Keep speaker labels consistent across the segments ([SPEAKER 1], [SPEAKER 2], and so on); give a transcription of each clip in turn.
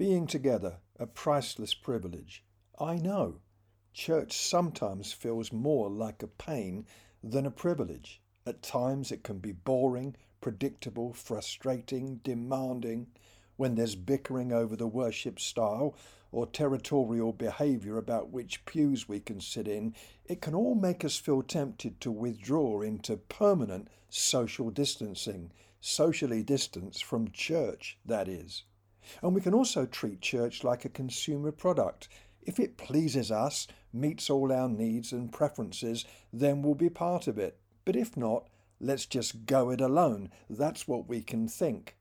[SPEAKER 1] Being together, a priceless privilege. I know. Church sometimes feels more like a pain than a privilege. At times it can be boring, predictable, frustrating, demanding. When there's bickering over the worship style or territorial behaviour about which pews we can sit in, it can all make us feel tempted to withdraw into permanent social distancing, socially distanced from church, that is. And we can also treat church like a consumer product. If it pleases us, meets all our needs and preferences, then we'll be part of it. But if not, let's just go it alone. That's what we can think.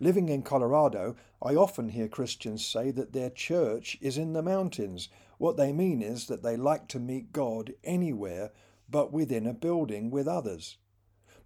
[SPEAKER 1] Living in Colorado, I often hear Christians say that their church is in the mountains. What they mean is that they like to meet God anywhere but within a building with others.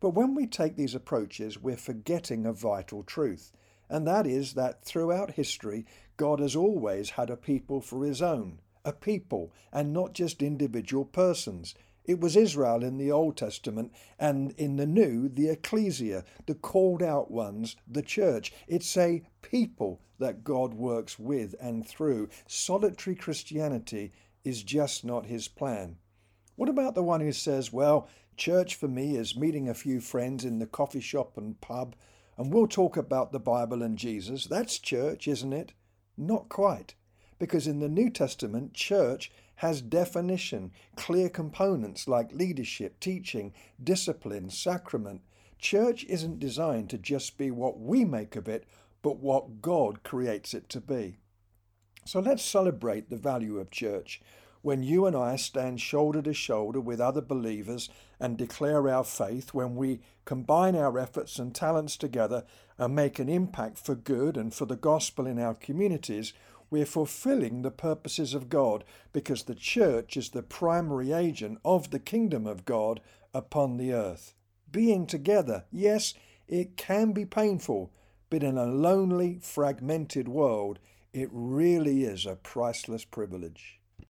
[SPEAKER 1] But when we take these approaches, we're forgetting a vital truth, and that is that throughout history, God has always had a people for his own, a people, and not just individual persons. It was Israel in the Old Testament, and in the New, the ecclesia, the called out ones, the church. It's a people that God works with and through. Solitary Christianity is just not his plan. What about the one who says, well, church for me is meeting a few friends in the coffee shop and pub, and we'll talk about the Bible and Jesus? That's church, isn't it? Not quite. Because in the New Testament, church has definition, clear components like leadership, teaching, discipline, sacrament. Church isn't designed to just be what we make of it, but what God creates it to be. So let's celebrate the value of church when you and I stand shoulder to shoulder with other believers and declare our faith, when we combine our efforts and talents together and make an impact for good and for the gospel in our communities, we're fulfilling the purposes of God because the church is the primary agent of the kingdom of God upon the earth. Being together, yes, it can be painful, but in a lonely, fragmented world, it really is a priceless privilege.